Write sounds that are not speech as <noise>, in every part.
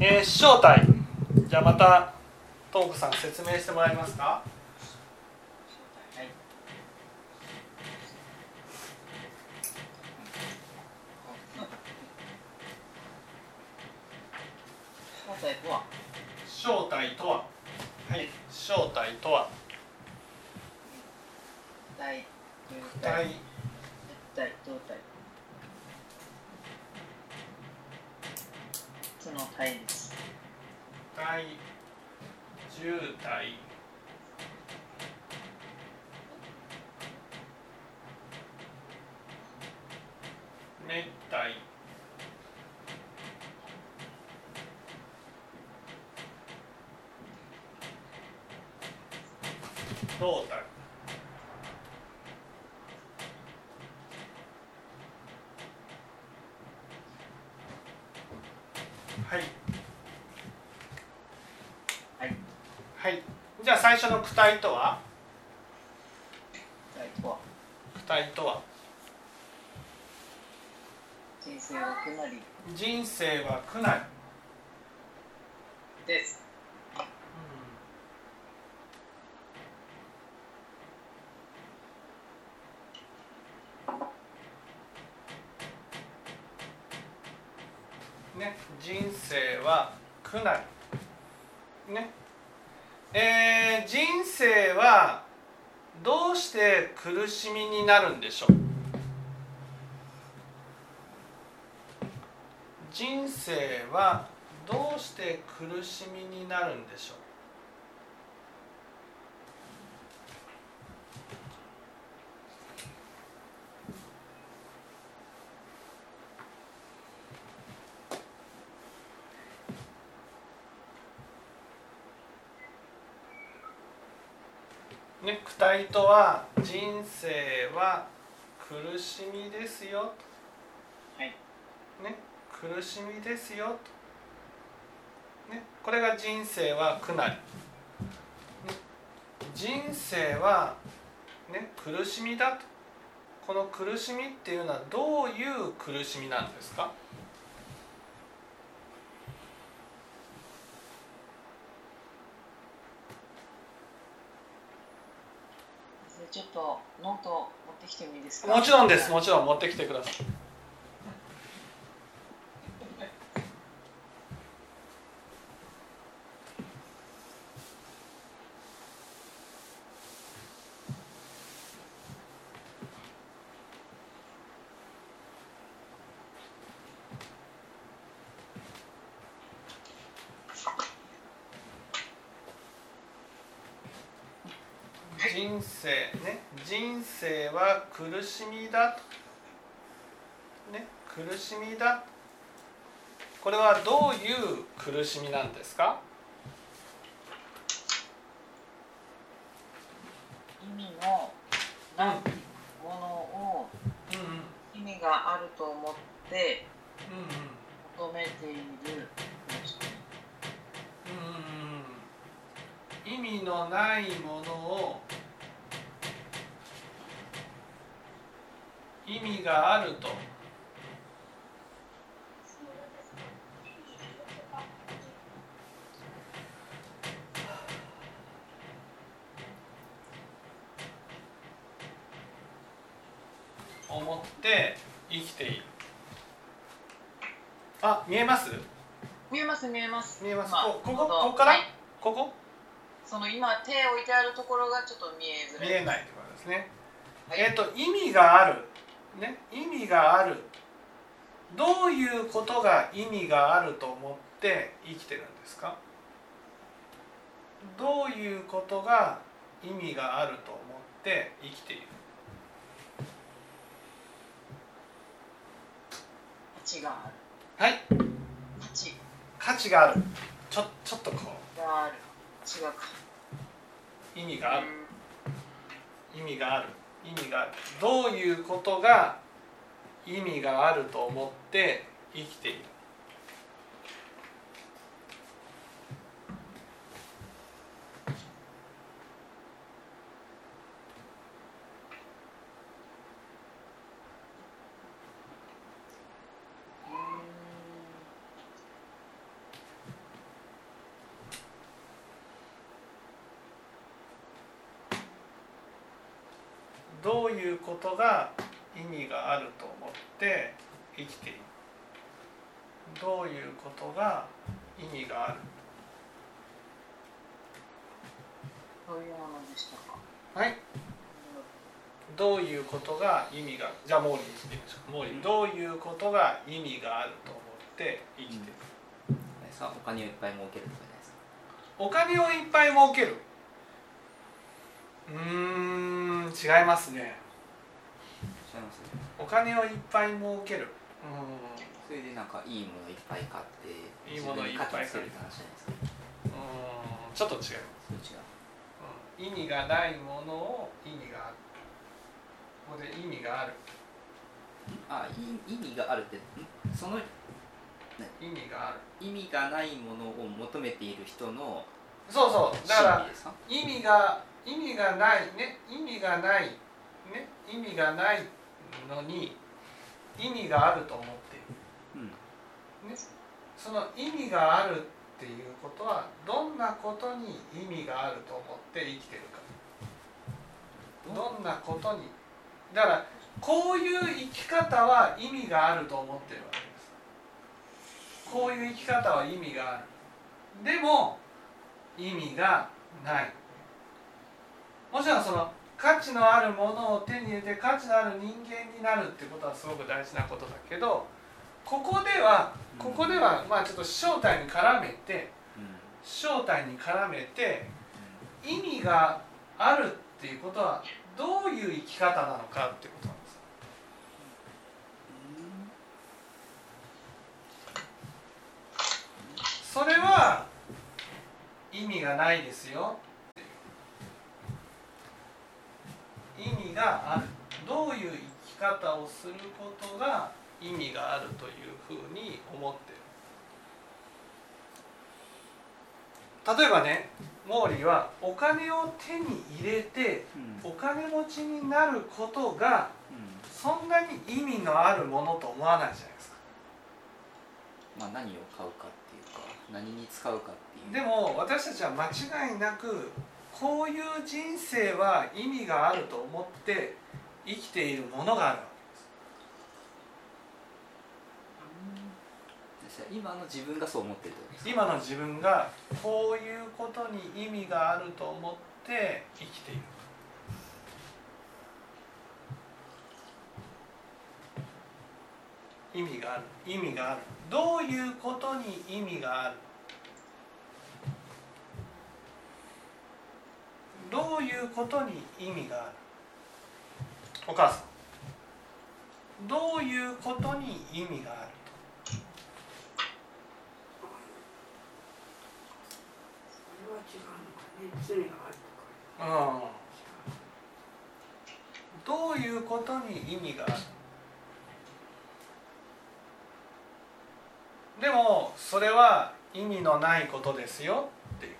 えー、正体。じゃあまたトークさん説明してもらえますか？正体とは？正体とは。はい。正体とは。体躯体実体動体その体です。体重体。熱体。胴体はいはいはいじゃあ最初の躯体とは？体とは躯体とは？人生は苦なり。人生は苦難ですね、人生は苦難ねえー人生はどうして苦しみになるんでしょう。人生はどうして苦しみになるんでしょう。ね、躯体とは人生は苦しみですよ。はい。ね、苦しみですよ。と、ね、これが人生は苦なり、ね、人生は、ね、苦しみだと。この苦しみっていうのはどういう苦しみなんですかそれちょっとノート持ってきてもいいですか？もちろんです。もちろん持ってきてください人生ね人生は苦しみだと。ね苦しみだ。これはどういう苦しみなんですか？意味のないものを意味があると思って求めている意味のないものを意味があると。思って生きている。あ見えます？見えます見えます。見えます。まあこここここから？はい。ここ？その今手置いてあるところがちょっと見えづらい。見えないってことですね。はい。えっ、と意味があるね意味がある。どういうことが意味があると思って生きてるんですか？どういうことが意味があると思って生きている？価値がある。はい。価値。価値がある。ちょちょっとこがある。違うかう意味がある。うん。意味がある意味があるどういうことが意味があると思って生きている。どういうことが意味があると思って生きている。どういうことが意味がある。どういうものでしたか？はい。どういうことが意味がじゃあモーリーに聞いてみましょう。モーリー。どういうことが意味があると思って生きてる、さお金をいっぱい儲けるとかじゃないですか。お金をいっぱい儲けるうーん違いますね。違いますお金をいっぱい儲ける。うそれでなんかいいものいっぱい買っていいものいっぱい買って。るって話じゃないですかうーんちょっと違う、違う。うん意味がないものを意味がある。ここで意味がある。あい意味があるってん？その意味がある。意味がないものを求めている人のそうそう。だから意味が意味がないね。意味がない。ね。意味がないのに意味があると思っている。うん。その意味があるっていうことはどんなことに意味があると思って生きてるか。どんなことに。だからこういう生き方は意味があると思ってるわけです。こういう生き方は意味がある。でも意味がないもちろんその価値のあるものを手に入れて価値のある人間になるってことはすごく大事なことだけどここではここではまあちょっと正体に絡めてうん正体に絡めて意味があるっていうことはどういう生き方なのかっていうことなんですそれは意味がないですよ意味があるどういう生き方をすることが意味があるというふうに思ってる。例えばね毛利はお金を手に入れてうん。お金持ちになることがうん。そんなに意味のあるものと思わないじゃないですか。まあ、何を買うかっていうか何に使うかっていう。でも私たちは間違いなくこういう人生は意味があると思って生きているものがあるわじゃあ今の自分がそう思ってるってことですか？け今の自分がこういうことに意味があると思って生きている。意味がある。意味がある。どういうことに意味がある？どういうことに意味がある？お母さん。どういうことに意味があるあどういうことに意味があるでもそれは意味のないことですよっていう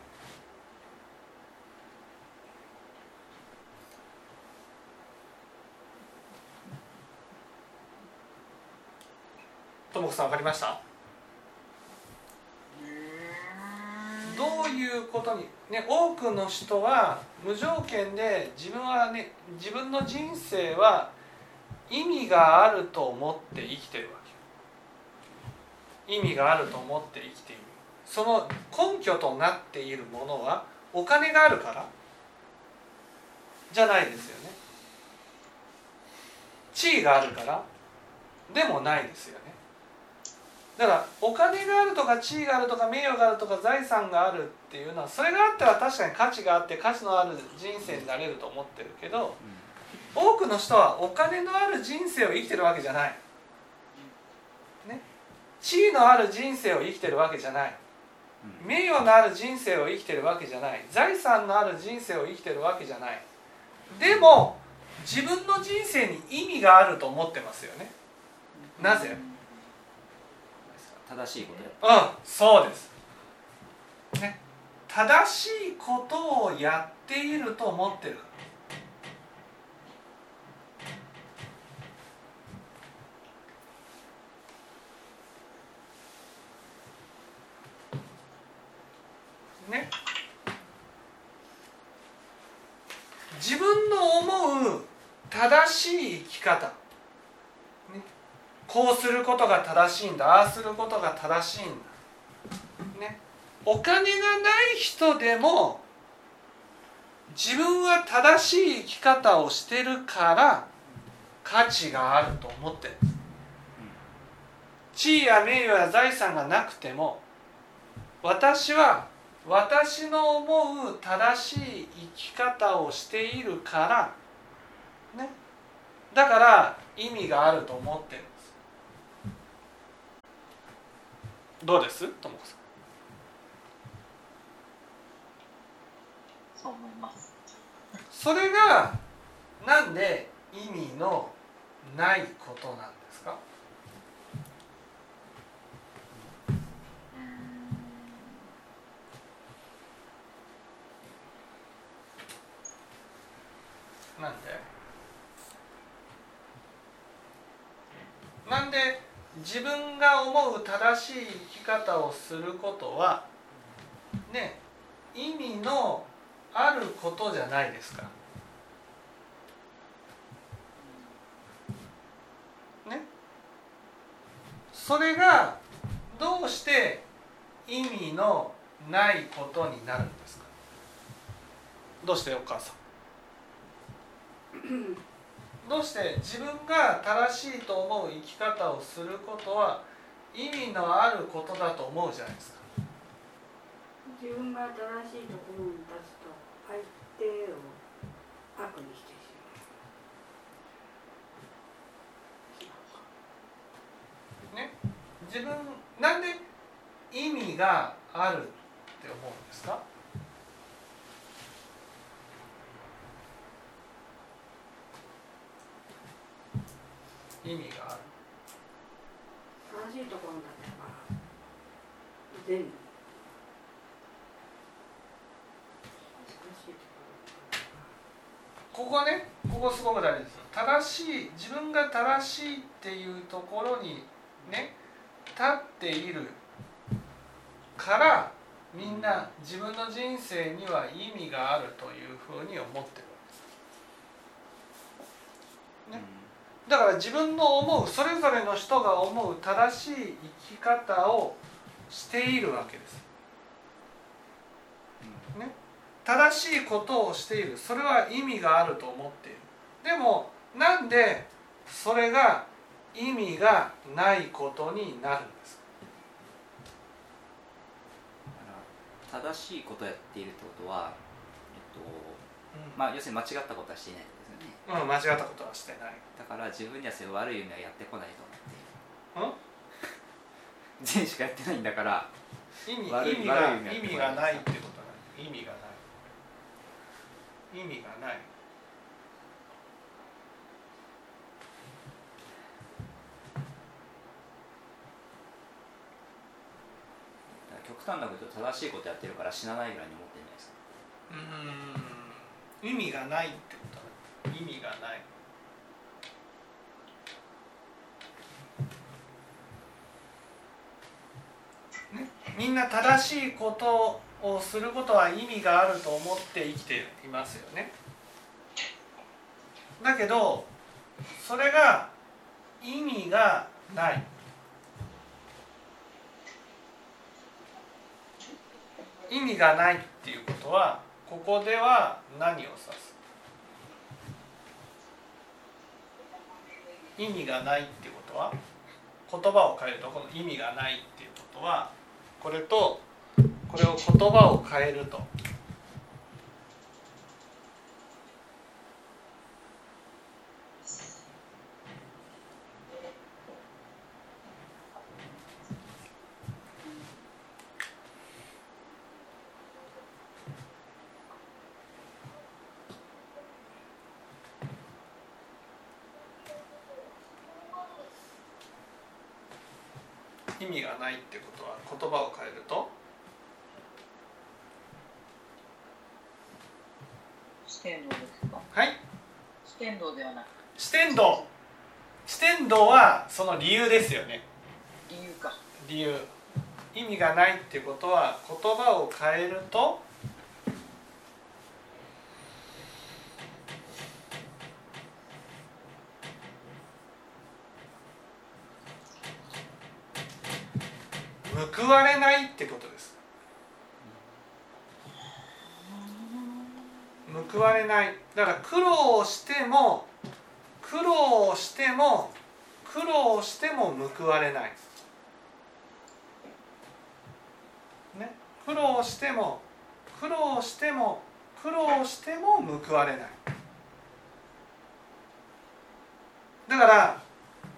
ともこさん分かりました？どういうことに、ね、多くの人は無条件で自分はね自分の人生は意味があると思って生きてるわけ意味があると思って生きている。その根拠となっているものはお金があるからじゃないですよね。地位があるからでもないですよね。だからお金があるとか地位があるとか名誉があるとか財産があるっていうのはそれがあっては確かに価値があって価値のある人生になれると思ってるけど多くの人はお金のある人生を生きてるわけじゃない、ね、地位のある人生を生きてるわけじゃない。うん。名誉のある人生を生きてるわけじゃない。財産のある人生を生きてるわけじゃない。でも自分の人生に意味があると思ってますよね。なぜ？正しいことやうんそうです。ね。正しいことをやっていると思ってる。ね。自分の思う正しい生き方、こうすることが正しいんだああすることが正しいんだ、ね、お金がない人でも自分は正しい生き方をしてるから価値があると思ってる地位や名誉や財産がなくても私は私の思う正しい生き方をしているからね。だから意味があると思ってるんですどうです？ともこさん。そう思います。それがなんで意味のないことなんですか？なんで？なんで自分が思う正しい生き方をすることはね意味のあることじゃないですか。ね。それがどうして意味のないことになるんですか？どうしてお母さん？<laughs> どうして自分が正しいと思う生き方をすることは意味のあることだと思うじゃないですか。自分が正しいところに立つと相手を悪にしてしまう。ね、自分なんで意味があるって思うんですか？意味がある。正しいところだったら全部。こここねここすごく大事です正しい自分が正しいっていうところにね立っているからみんな自分の人生には意味があるというふうに思ってるわけですねだから自分の思うそれぞれの人が思う正しい生き方をしているわけです。ね、正しいことをしている。それは意味があると思っている。でもなんでそれが意味がないことになるんです正しいことをやっているってことは、えっとまあ、要するに間違ったことはしていないうん、間違ったことはしてない。だから自分にはそういう悪い夢はやってこないと思っている。うん？<laughs> 善しかやってないんだから。意味悪い意味が悪い意味が意味がないってことない意味がない。意味がない。だから極端なこと言うと正しいことやってるから死なないぐらいに思ってるんじゃないですか。うーん。意味がないってこ意味がない。ねみんな正しいことをすることは意味があると思って生きていますよね。だけどそれが意味がない。意味がないっていうことはここでは何を指す？意味がないってことは言葉を変えるとこの意味がないっていうことはこれとこれを言葉を変えると。ないってことは言葉を変えると？四天王ですか？はい。四天王ではなく。四天道四天道はその理由ですよね。理由か。理由。意味がないってことは言葉を変えると報われないってことです報われないだから苦労しても苦労しても苦労しても報われない、ね、苦労しても苦労しても苦労しても報われない。だから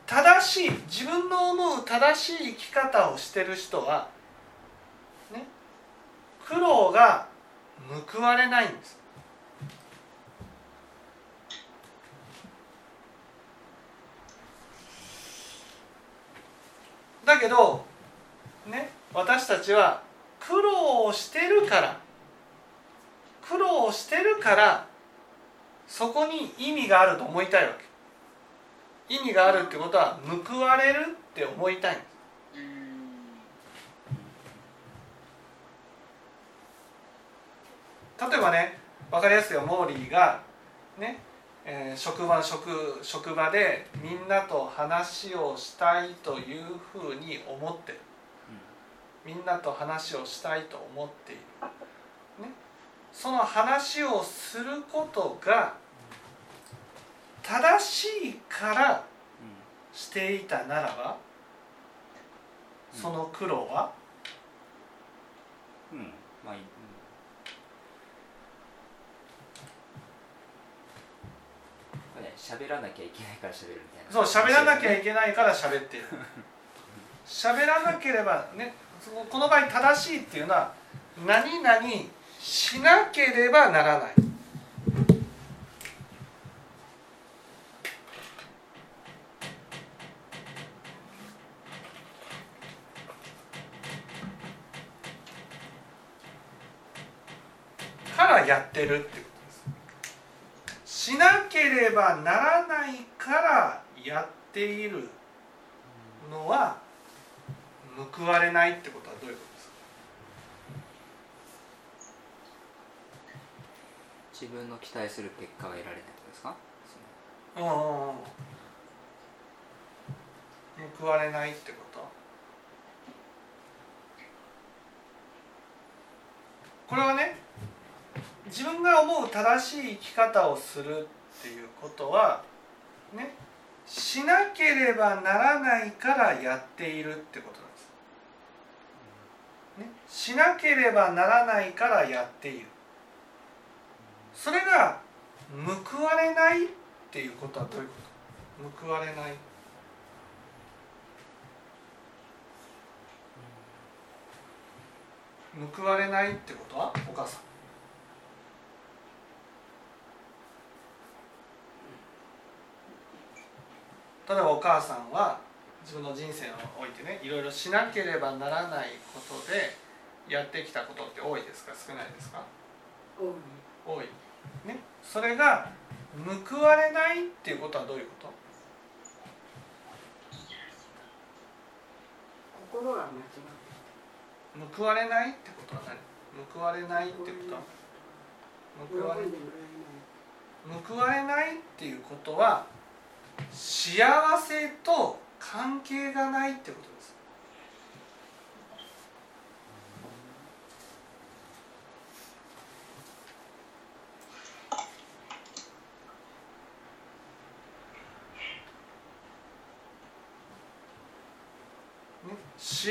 正しい自分の思う正しい生き方をしてる人はね。苦労が報われないんです。だけどね私たちは苦労をしてるから。苦労をしてるからそこに意味があると思いたいわけ。意味があるってことは報われるって思いたい。ん。です例えばね分かりやすいよ。モーリーがね、えー職場職職場でみんなと話をしたいというふうに思ってる。みんなと話をしたいと思っている、ね、その話をすることが正しいからしていたならばその苦労は？うんうん。まあいい、うんこれね喋らなきゃいけないから喋るみたいな。そう喋らなきゃいけないから喋ってる。喋らなければねこの場合正しいっていうのは何々しなければならない。からやってるってこと。ければならないからやっているのは報われないってことはどういうことですか？自分の期待する結果が得られないですか？報われないってこと？これはね自分が思う正しい生き方をするっていうことはねしなければならないからやっているってことなんです、ね、しなければならないからやっている。それが報われないっていうことはどういうこと？報われない。報われないってことは？お母さん。例えばお母さんは自分の人生においてねいろいろしなければならないことでやってきたことって多いですか？少ないですか？多い。多い。ね。それが報われないっていうことはどういうこと？心が報われないってことは何？報われないってこと？報われないっていうことは幸せと関係がないってことです。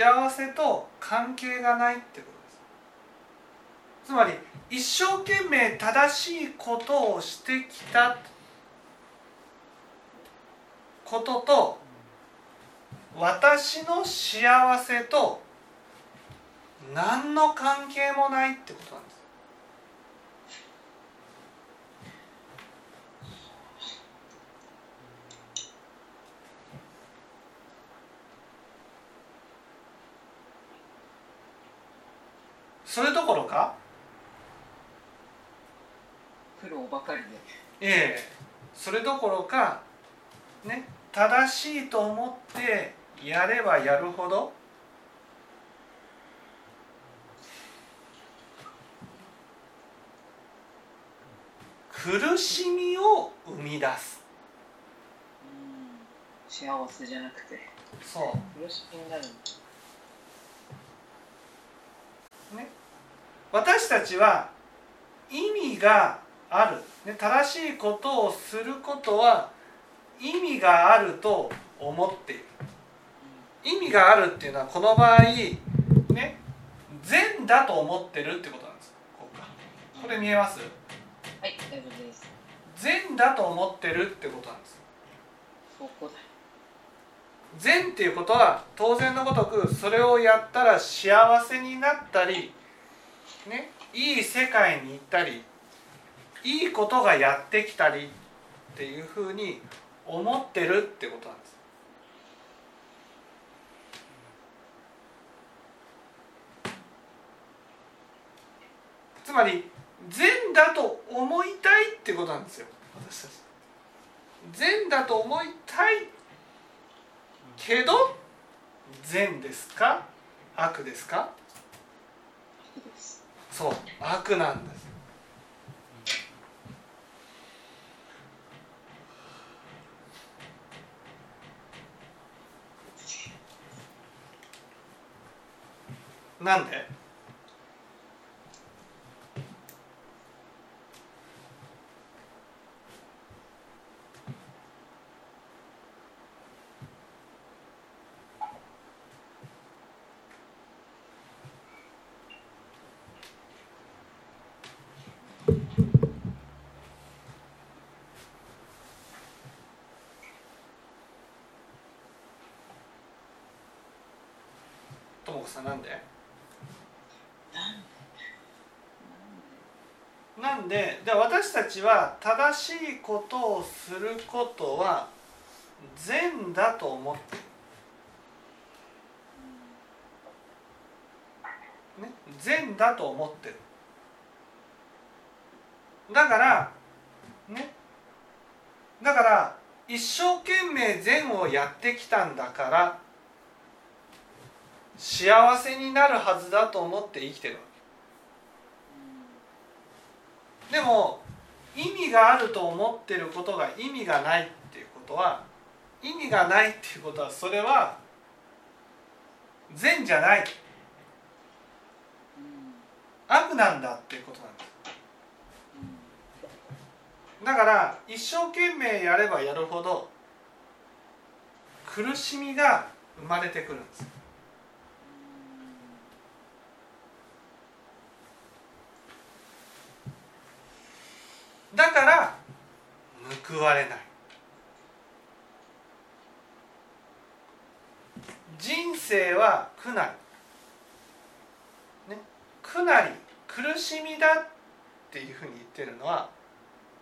幸せと関係がないってことです。つまり一生懸命正しいことをしてきたことと私の幸せと何の関係もないってことなんです。それどころか苦労ばかりでええそれどころかね正しいと思ってやればやるほど苦しみを生み出す。幸せじゃなくて。そう。苦しみになるね、私たちは意味がある、ね、正しいことをすることは意味があると思っている。意味があるっていうのはこの場合ね善だと思ってるってことなんです。ここか。これ見えます？はい大丈夫です。善だと思ってるってことなんです。善っていうことは当然のごとくそれをやったら幸せになったりねいい世界に行ったりいいことがやってきたりっていうふうに思ってるってことなんです。つまり善だと思いたいってことなんですよ。私たち。善だと思いたいけど善ですか？悪ですか？そう悪なんですなんで？ともこさんなんで？なんでで私たちは正しいことをすることは善だと思って。る、ね、善だと思って。るだからねだから一生懸命善をやってきたんだから幸せになるはずだと思って生きてるわけでも意味があると思ってることが意味がないっていうことは意味がないっていうことはそれは善じゃない。悪なんだっていうことなんです。だから一生懸命やればやるほど苦しみが生まれてくるんです。だから報われない。人生は苦なり、ね、苦なり苦しみだっていうふうに言ってるのは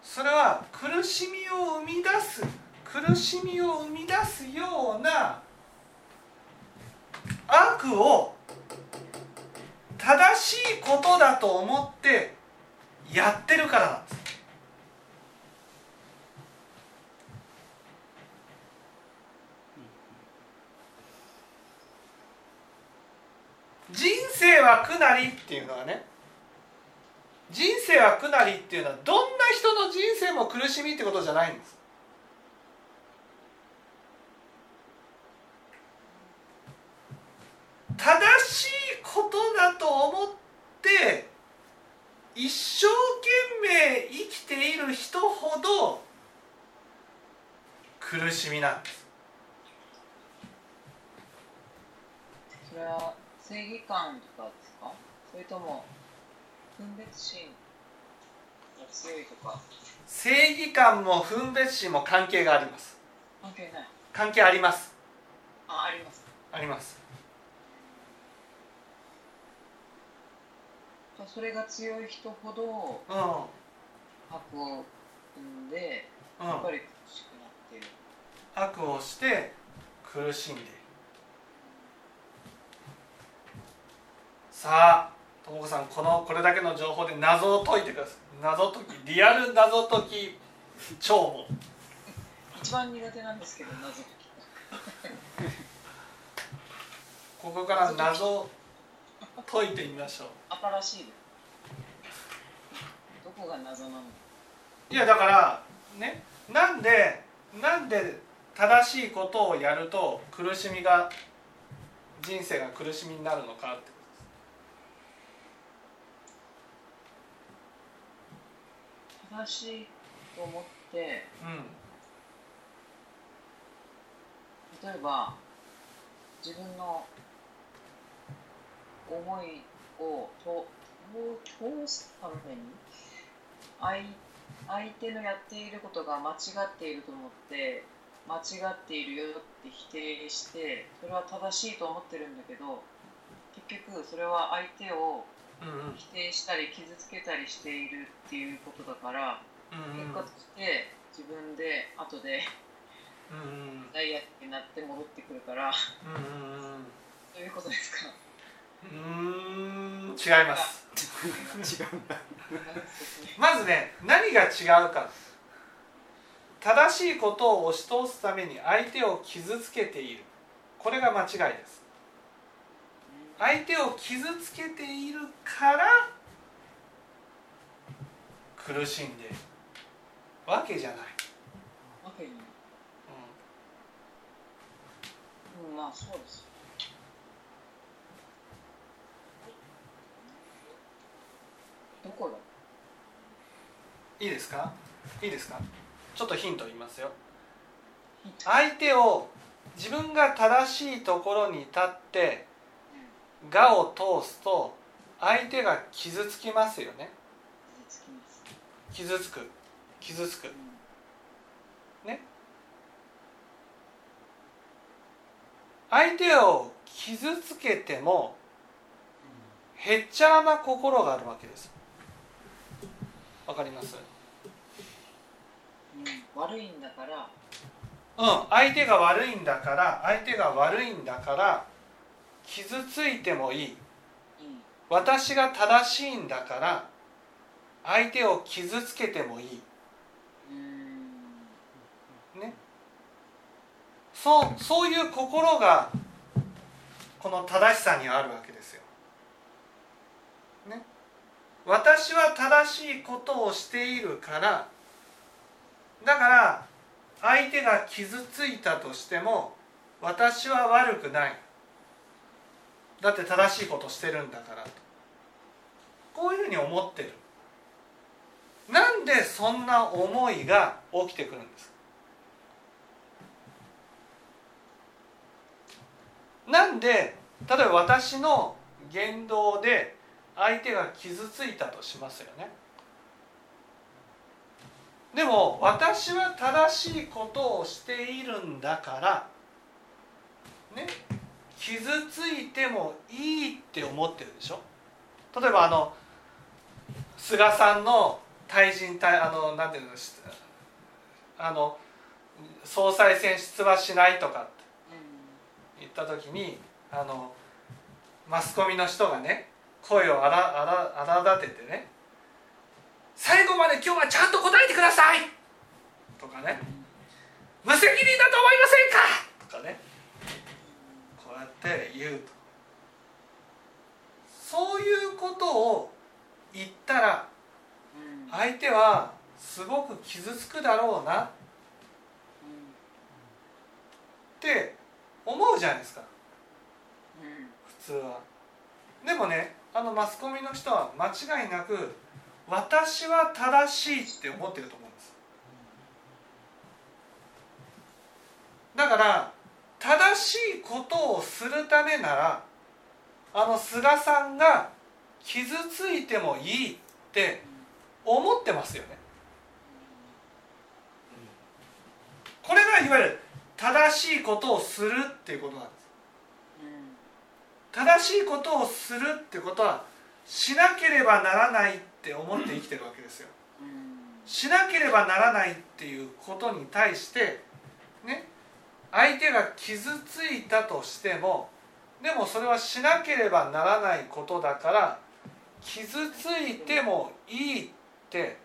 それは苦しみを生み出す苦しみを生み出すような悪を正しいことだと思ってやってるからなんです人生は苦なりっていうのはね人生は苦なりっていうのはどんな人の人生も苦しみってことじゃないんです。正しいことだと思って一生懸命生きている人ほど苦しみなんです。それは正義感とかですか？それとも分別心？が強いとか。正義感も分別心も関係があります。関係ない。関係あります。ああります。あります。それが強い人ほどうん。悪を生んでうん。やっぱり苦しくなっている。悪をして苦しんでいるさあともこさんこのこれだけの情報で謎を解いてください。謎解きリアル謎解き超問一番苦手なんですけど謎解き。ここから謎解いてみましょう。新しい。どこが謎なの？いやだからねなんでなんで正しいことをやると苦しみが人生が苦しみになるのかってことです正しいと思ってうん。例えば自分の思いをと通すために相相手のやっていることが間違っていると思って間違っているよって否定してそれは正しいと思ってるんだけど結局それは相手をうん否定したり傷つけたりしているっていうことだからうん結果として自分で後でダイヤになって戻ってくるからういうことですか？うーん違います。違うんだ。まずね何が違うか。正しいことを押し通すために相手を傷つけている。これが間違いです相手を傷つけているから苦しんでわけじゃない、わけにううんまあそうです。よどこだん、いいですか？いいですか？ちょっとヒント言いますよ。相手を自分が正しいところに立って「が」を通すと相手が傷つきますよね。傷つく。傷つく。相手を傷つけてもへっちゃらな心があるわけです。わかります？悪いんだから。うん。相手が悪いんだから相手が悪いんだから傷ついてもいい。私が正しいんだから相手を傷つけてもいい。ね。そうそういう心がこの正しさにあるわけですよ。ね、私は正しいことをしているからだから相手が傷ついたとしても私は悪くないだって正しいことしてるんだからと。こういうふうに思ってる。なんでそんな思いが起きてくるんですなんで例えば私の言動で相手が傷ついたとしますよね。でも私は正しいことをしているんだからね。傷ついてもいいって思ってるでしょ？例えばあの菅さんの対人対あのなんていうのあの総裁選出馬しないとかって言った時にあのマスコミの人がね声を荒荒荒立ててね「最後まで今日はちゃんと答えてください!」とかね「無責任だと思いませんか!」とかねこうやって言うと。そういうことを言ったらうん。相手はすごく傷つくだろうな。って思うじゃないですか。うん。普通は。でもねあのマスコミの人は間違いなく私は正しいって思ってると思うんです。だから正しいことをするためならあの菅さんが傷ついてもいいって思ってますよね。これがいわゆる正しいことをするっていうことなんです。正しいことをするってことはしなければならないって思って生きてるわけですよ。しなければならないっていうことに対してね相手が傷ついたとしてもでもそれはしなければならないことだから傷ついてもいいって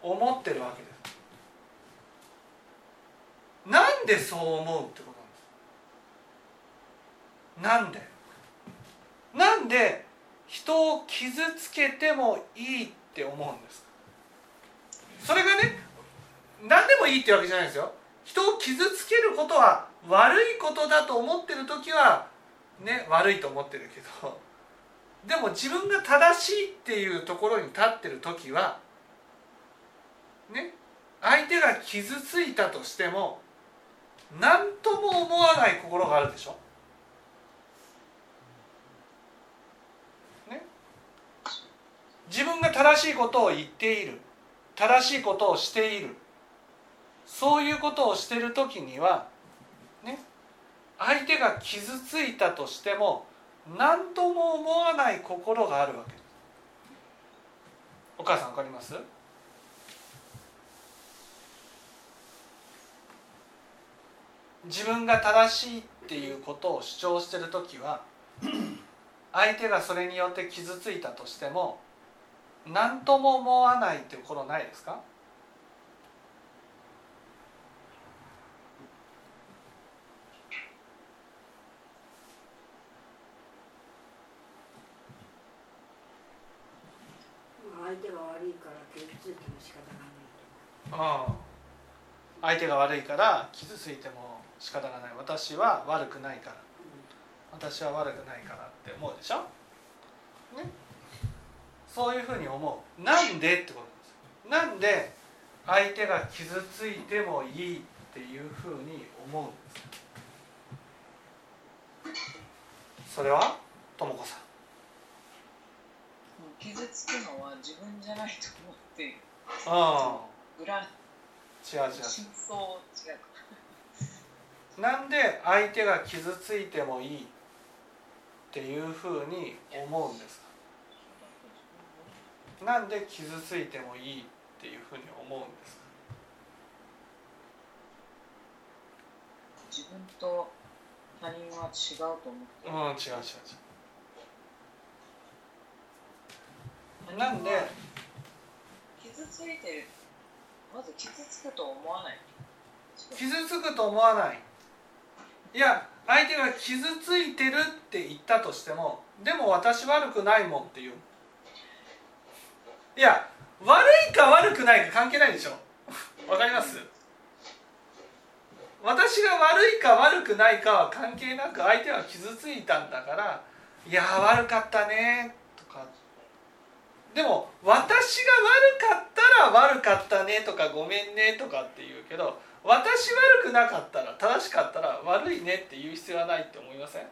思ってるわけです。なんでそう思うってことなんです？なんで？なんで人を傷つけてもいいって思うんですそれがね何でもいいってわけじゃないですよ。人を傷つけることは悪いことだと思ってる時はね悪いと思ってるけどでも自分が正しいっていうところに立ってる時はね相手が傷ついたとしても何とも思わない心があるでしょ。ね自分が正しいことを言っている正しいことをしているそういうことをしている時にはね相手が傷ついたとしても何とも思わない心があるわけ。お母さんわかります？自分が正しいっていうことを主張してる時は <clears throat> 相手がそれによって傷ついたとしても何とも思わないっていうことないですか相手が悪いから傷ついても仕方がうん相手が悪いから傷ついても仕方がない。私は悪くないから。私は悪くないからって思うでしょ？ね。そういうふうに思う。なんでってことなんです。なんで相手が傷ついてもいいっていうふうに思うんですそれは？とも子さん。傷つくのは自分じゃないと思って。いるあ裏。あ違う違う。真相違う。なんで相手が傷ついてもいいっていうふうに思うんですか？なんで傷ついてもいいっていうふうに思うんですか？自分と他人は違うと思って。うん違う違う違う。なんで？傷ついてるまず傷つくと思わない？傷つくと思わない。いや相手が傷ついてるって言ったとしてもでも私悪くないもんっていう。いや悪いか悪くないか関係ないでしょ。わかります？私が悪いか悪くないかは関係なく相手は傷ついたんだから「いや悪かったね」でも私が悪かったら悪かったねとかごめんねとかって言うけど私悪くなかったら正しかったら悪いねって言う必要はないって思いません？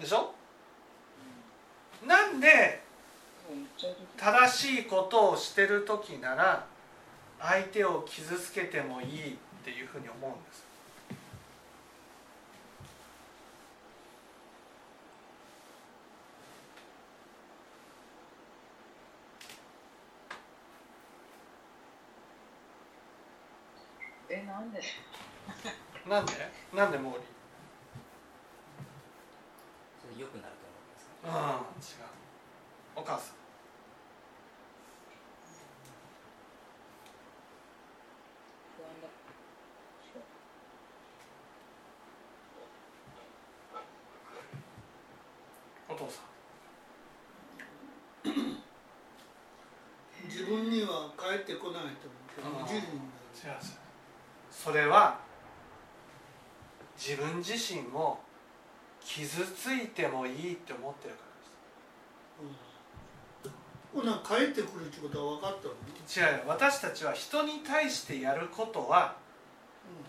でしょ？なんで正しいことをしてる時なら相手を傷つけてもいいっていうふうに思うんです。えなんで？なんで？なんで毛利それ良くなるとうん違うお母さん不安だお父さ自分には帰ってこないと思うけどそれは自分自身も傷ついてもいいって思ってるからです。ほな帰ってくるってことは分かったの？違うよ。私たちは人に対してやることは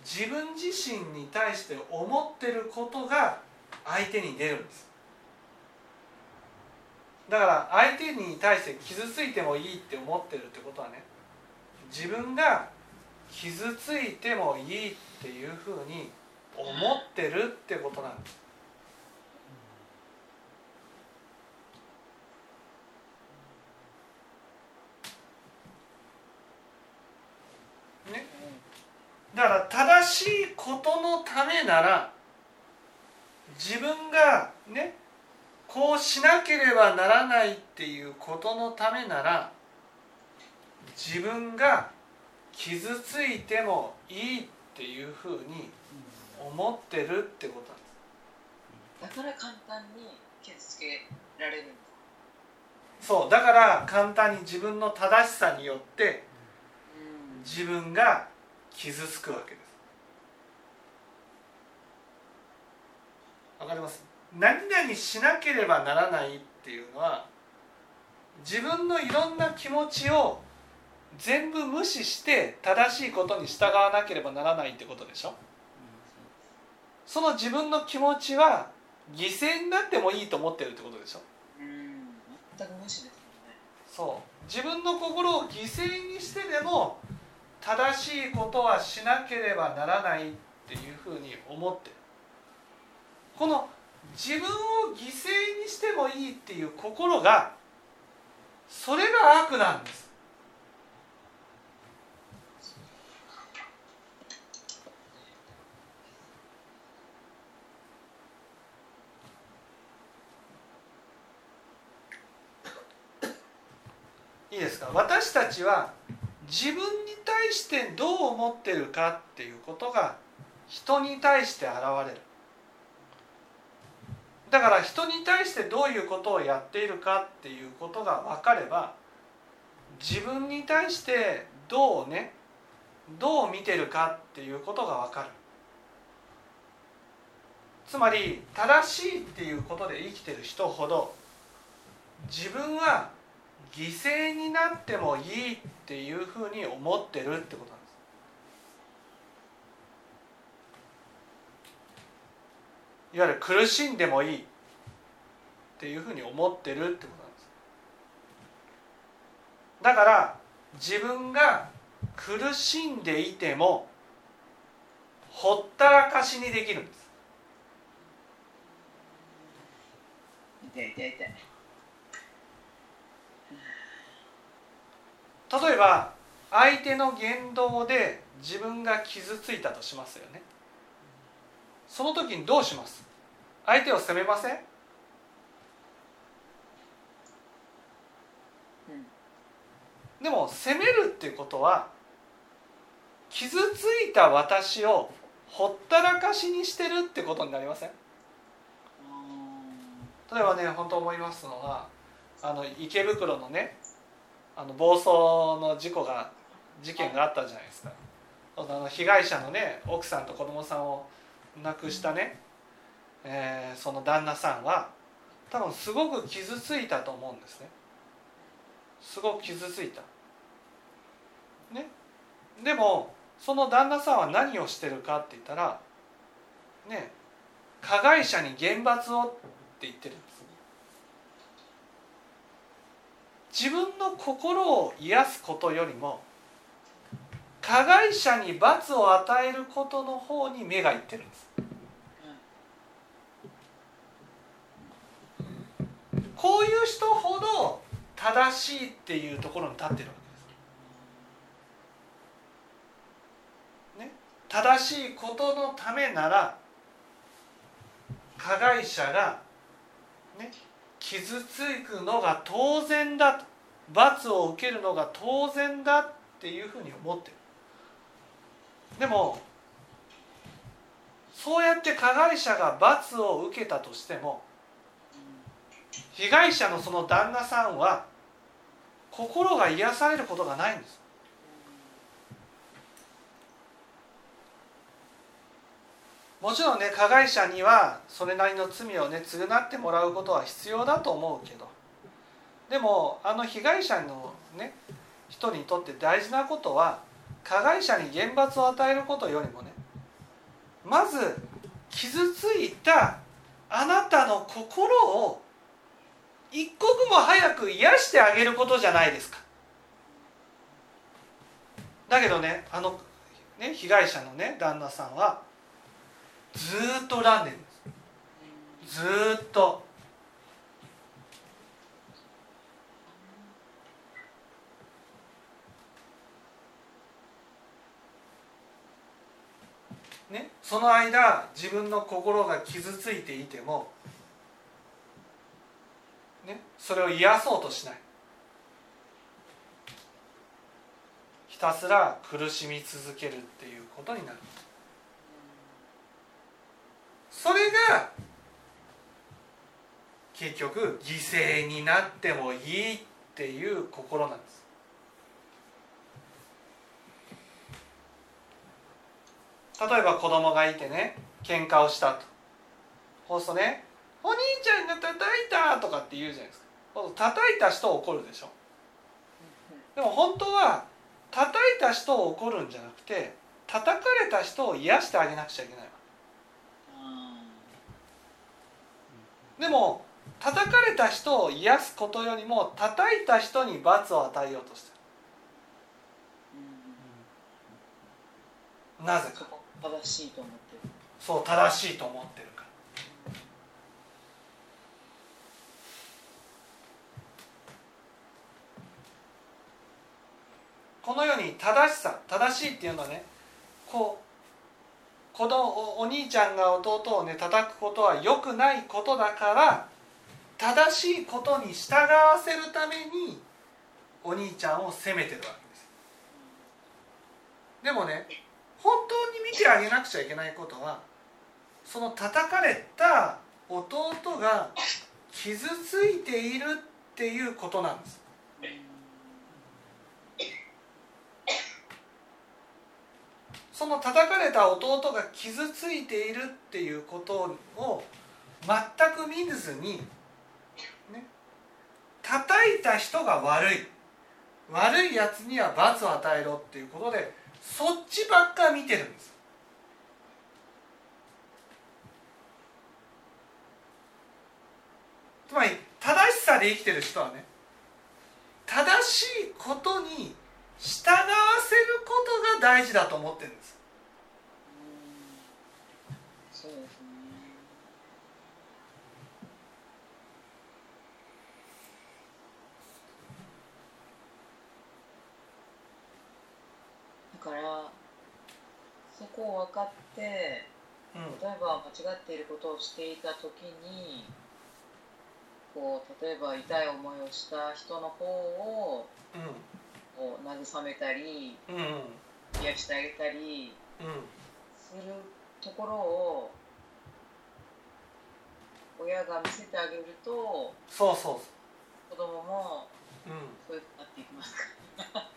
自分自身に対して思ってることが相手に出るんですだから相手に対して傷ついてもいいって思ってるってことはね自分が傷ついてもいいっていうふうに思ってるってことなんです。ね。だから正しいことのためなら自分がねこうしなければならないっていうことのためなら自分が傷ついてもいいっていうふうに思ってるってことなんです。だから簡単に傷つけられるそうだから簡単に自分の正しさによってす自分が傷つくわけです。わわかります？何々しなければならないっていうのは自分のいろんな気持ちを全部無視して正しいことに従わなければならないってことでしょ？その自分の気持ちは犠牲になってもいいと思ってるってことでしょ？うん。全く無視ですよね。そう。自分の心を犠牲にしてでも正しいことはしなければならないっていうふうに思ってる。この自分を犠牲にしてもいいっていう心がそれが悪なんです。いいですか？私たちは自分に対してどう思ってるかっていうことが人に対して現れる。だから人に対してどういうことをやっているかっていうことが分かれば自分に対してどうねどう見てるかっていうことが分かる。つまり正しいっていうことで生きてる人ほど自分は犠牲になってもいいっていうふうに思ってるってことなんですいわゆる苦しんでもいいっていうふうに思ってるってことなんです。だから自分が苦しんでいてもほったらかしにできるんです。例えば相手の言動で自分が傷ついたとしますよね。その時にどうします？相手を責めません？でも責めるっていうことは傷ついた私をほったらかしにしてるってことになりません？例えばね本当思いますのはあの池袋のねあの暴走の事故が事件があったじゃないですか。あの被害者のね奥さんと子供さんを亡くしたね、えーその旦那さんは多分すごく傷ついたと思うんですね。すごく傷ついた。ね。でもその旦那さんは何をしてるかって言ったらね加害者に厳罰をって言ってるんです自分の心を癒すことよりも加害者に罰を与えることの方に目がいってるんですこういう人ほど正しいっていうところに立ってるわけです。ね、正しいことのためなら加害者が、ね、傷つくのが当然だと罰を受けるのが当然だっていうふうに思ってる。でもそうやって加害者が罰を受けたとしても被害者のその旦那さんは心が癒されることがないんです。もちろんね加害者にはそれなりの罪をね償ってもらうことは必要だと思うけどでもあの被害者のね人にとって大事なことは加害者に厳罰を与えることよりもねまず傷ついたあなたの心を一刻も早く癒してあげることじゃないですか。だけどねあのね被害者のね旦那さんはずっと恨んでるんです。ずっと。ねその間自分の心が傷ついていてもね、それを癒そうとしない。ひたすら苦しみ続けるっていうことになる。それが結局犠牲になってもいいっていう心なんです。例えば子供がいてね喧嘩をしたと。そうするとね「お兄ちゃんが叩いた!」とかって言うじゃないですか。叩いた人を怒るでしょ。でも本当は叩いた人を怒るんじゃなくて叩かれた人を癒してあげなくちゃいけないわでも叩かれた人を癒すことよりも叩いた人に罰を与えようとしてる。なぜか。正しいと思ってる。そう正しいと思ってるこのように正しさ正しいっていうのはねこう子供おお兄ちゃんが弟をね叩くことは良くないことだから正しいことに従わせるためにお兄ちゃんを責めてるわけです。でもね本当に見てあげなくちゃいけないことはその叩かれた弟が傷ついているっていうことなんです。その叩かれた弟が傷ついているっていうことを全く見ずに、ね、叩いた人が悪い。悪いやつには罰を与えろっていうことでそっちばっか見てるんです。つまり正しさで生きてる人はね正しいことに従わせることが大事だと思ってるんです。そうですね。だからそこを分かってうん。例えば間違っていることをしていた時にこう例えば痛い思いをした人の方をこう慰めたりうんうん。癒してあげたりうんするところを親が見せてあげるとそうそう子供もうんそういうふうになっていきますか。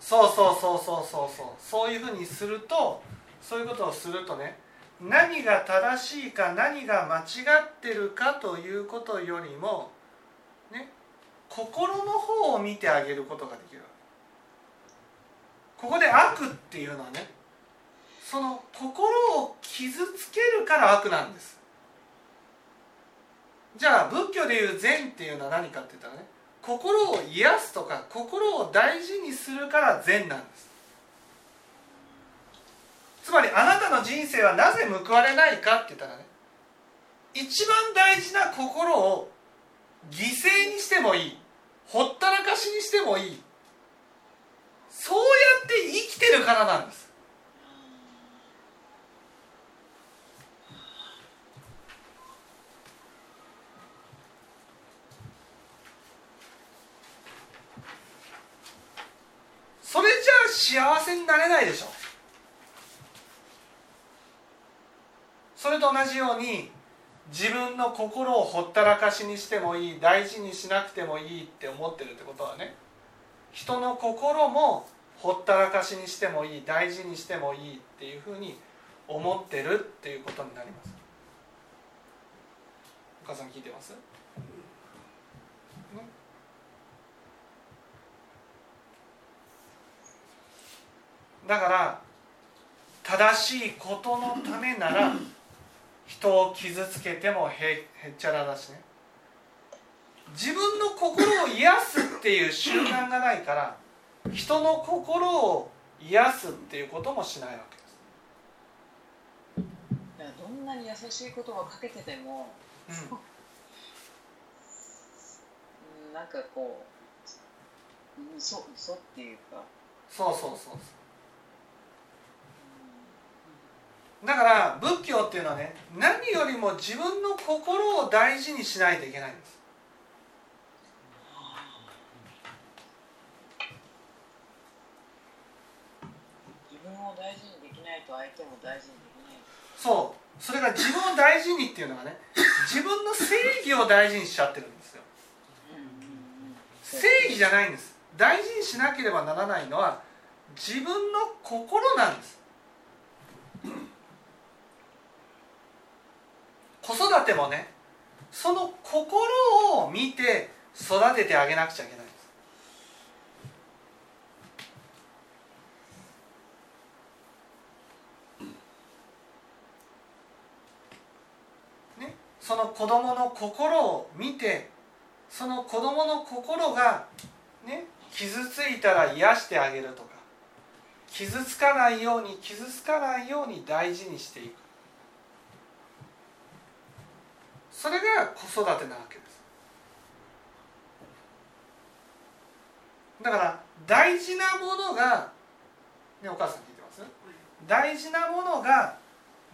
そうそうそうそうそうそう。そういうふうにするとそういうことをするとね何が正しいか何が間違ってるかということよりもね心の方を見てあげることができるここで悪っていうのはねその心を傷つけるから悪なんです。じゃあ仏教でいう善っていうのは何かって言ったらね心を癒すとか心を大事にするから善なんです。つまりあなたの人生はなぜ報われないかって言ったらね一番大事な心を犠牲にしてもいいほったらかしにしてもいいそうやって生きてるからなんです。それじゃあ幸せになれないでしょ。それと同じように自分の心をほったらかしにしてもいい大事にしなくてもいいって思ってるってことはね。人の心もほったらかしにしてもいい大事にしてもいいっていうふうに思ってるっていうことになります。お母さん聞いてます、ねだから正しいことのためなら人を傷つけてもへへっちゃらだしね。自分の心を癒すっていう習慣がないから人の心を癒すっていうこともしないわけです。どんなに優しい言葉かけてても、うん。うん、なんかこう嘘嘘っていうか、そうそうそうそう。だから仏教っていうのはね何よりも自分の心を大事にしないといけないんです自分を大事にできないと相手も大事にできない。そう。それが自分を大事にっていうのはね自分の正義を大事にしちゃってるんですよ。正義じゃないんです。大事にしなければならないのは自分の心なんです。子育てもねその心を見て育ててあげなくちゃいけないんですね、その子供の心を見てその子供の心がね傷ついたら癒してあげるとか傷つかないように傷つかないように大事にしていく。それが子育てなわけです。だから大事なものがねお母さん聞いてます？大事なものが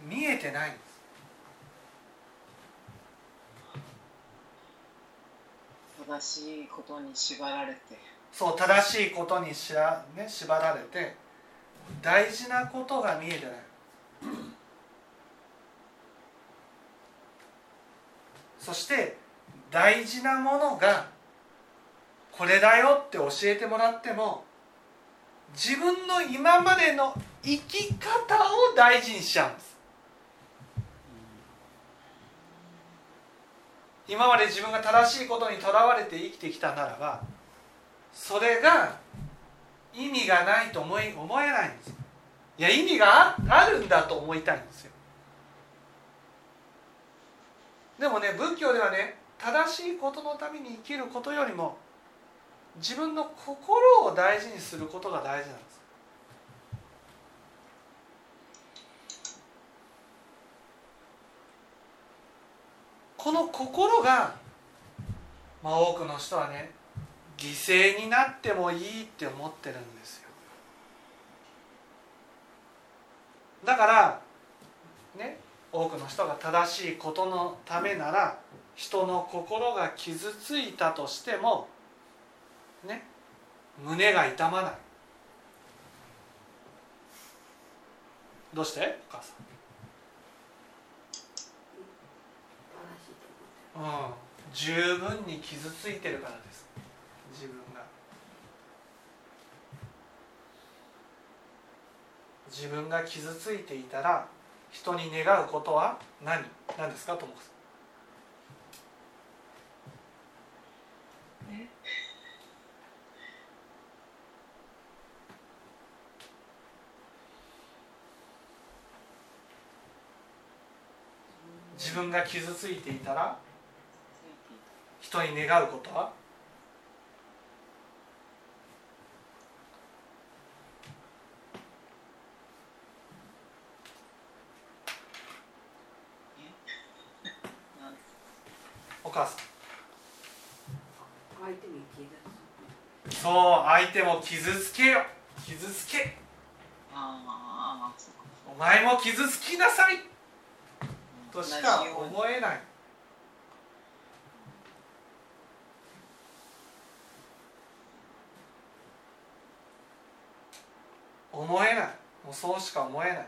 見えてない。んです正しいことに縛られて。そう正しいことにしら、ね、縛られて大事なことが見えてない。そして大事なものがこれだよって教えてもらっても自分の今までの生き方を大事にしちゃうんです。今まで自分が正しいことにとらわれて生きてきたならばそれが意味がないと思い思えないんですいや意味があるんだと思いたいんですよ。でもね仏教ではね正しいことのために生きることよりも自分の心を大事にすることが大事なんです。この心が、まあ、多くの人はね犠牲になってもいいって思ってるんですよ。だからね多くの人が正しいことのためなら人の心が傷ついたとしてもね胸が痛まない。どうして？お母さんうん、十分に傷ついてるからです。自分が。自分が傷ついていたら人に願うことは何？何ですかと思う自分が傷ついていたら人に願うこと？はお母さん。そう相手も傷つけよ。傷つけ。お前も傷つきなさい。としか思えない思えない。もうそうしか思えない。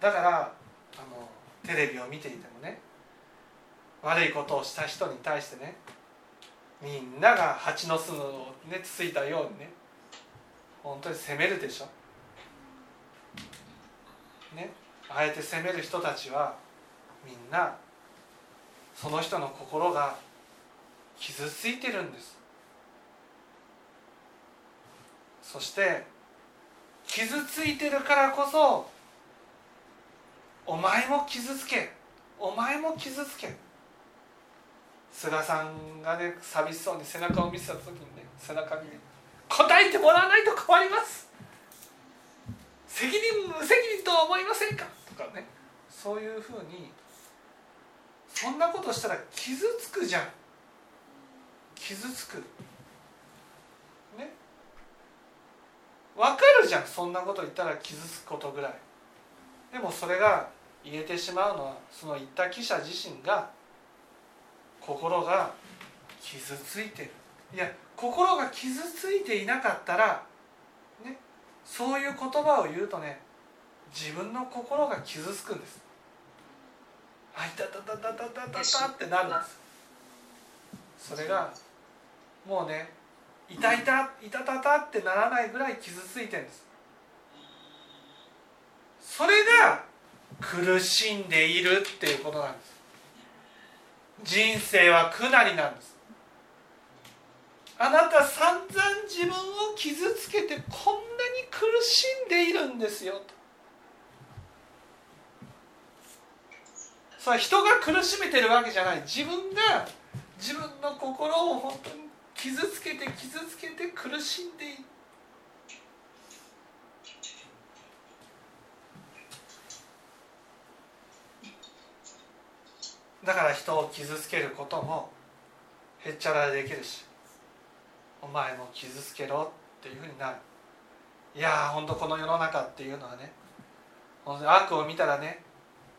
だからあのテレビを見ていてもね悪いことをした人に対してねみんなが蜂の巣をねつついたようにね本当に責めるでしょ。ねあえて責める人たちはみんなその人の心が傷ついてるんです。そして傷ついてるからこそお前も傷つけ。お前も傷つけ。菅さんがね寂しそうに背中を見せた時にね背中にね答えてもらわないと困ります。責任無責任とは思いませんか？とかね。そういうふうにそんなことしたら傷つくじゃん。傷つくねわかるじゃんそんなこと言ったら傷つくことぐらい。でもそれが言えてしまうのはその言った記者自身が心が傷ついてる。いや心が傷ついていなかったらねそういう言葉を言うとね自分の心が傷つくんです。あいたたたたたたたたってなるんです。それがもうねいたいたいたたたってならないぐらい傷ついてるんです。それが苦しんでいるっていうことなんです。人生は苦なりなんです。あなた散々自分を傷つけてこんなに苦しんでいるんですよ。とさあ人が苦しめてるわけじゃない。自分が自分の心を本当に傷つけて傷つけて苦しんでいだから人を傷つけることもへっちゃらでできるしお前も傷つけろっていうふうになる。いやー本当この世の中っていうのはね悪を見たらね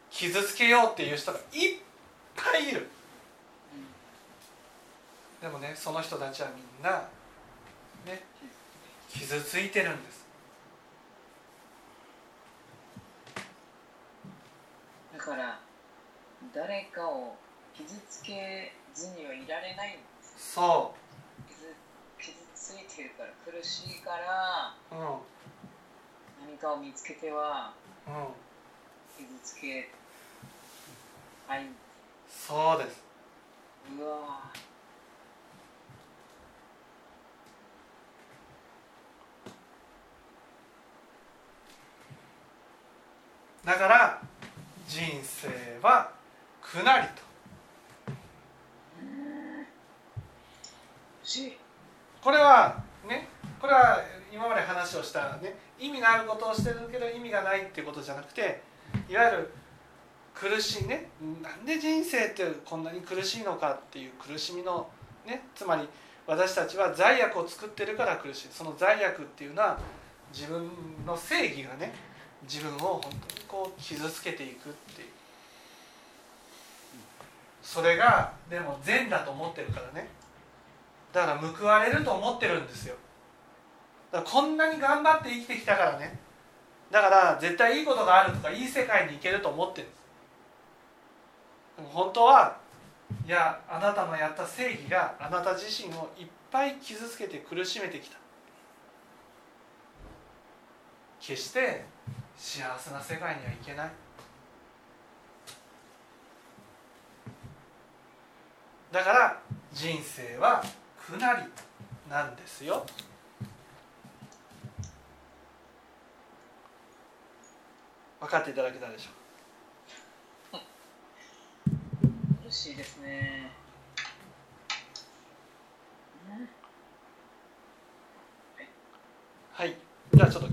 傷つけようっていう人がいっぱいいる。でもねその人たちはみんなね傷ついてるんです。だから誰かを傷つけずにはいられないんです。そ傷傷ついてるから苦しいからううん。何かを見つけてはうん。傷つけはい。そうです。うわだから人生は苦なりと。これはねこれは今まで話をしたね意味があることをしてるけど意味がないっていうことじゃなくていわゆる苦しいねなんで人生ってこんなに苦しいのかっていう苦しみのねつまり私たちは罪悪を作ってるから苦しい。その罪悪っていうのは自分の正義がね自分を本当にこう傷つけていくっていう。それがでも善だと思ってるからね。だから報われると思ってるんですよ。だからこんなに頑張って生きてきたからね。だから絶対いいことがあるとかいい世界に行けると思ってるんです。でも本当はいやあなたのやった正義があなた自身をいっぱい傷つけて苦しめてきた。決して幸せな世界には行けない。だから人生は苦なりなんですよ。分かっていただけたでしょう？苦しいですね。はい。じゃあちょっと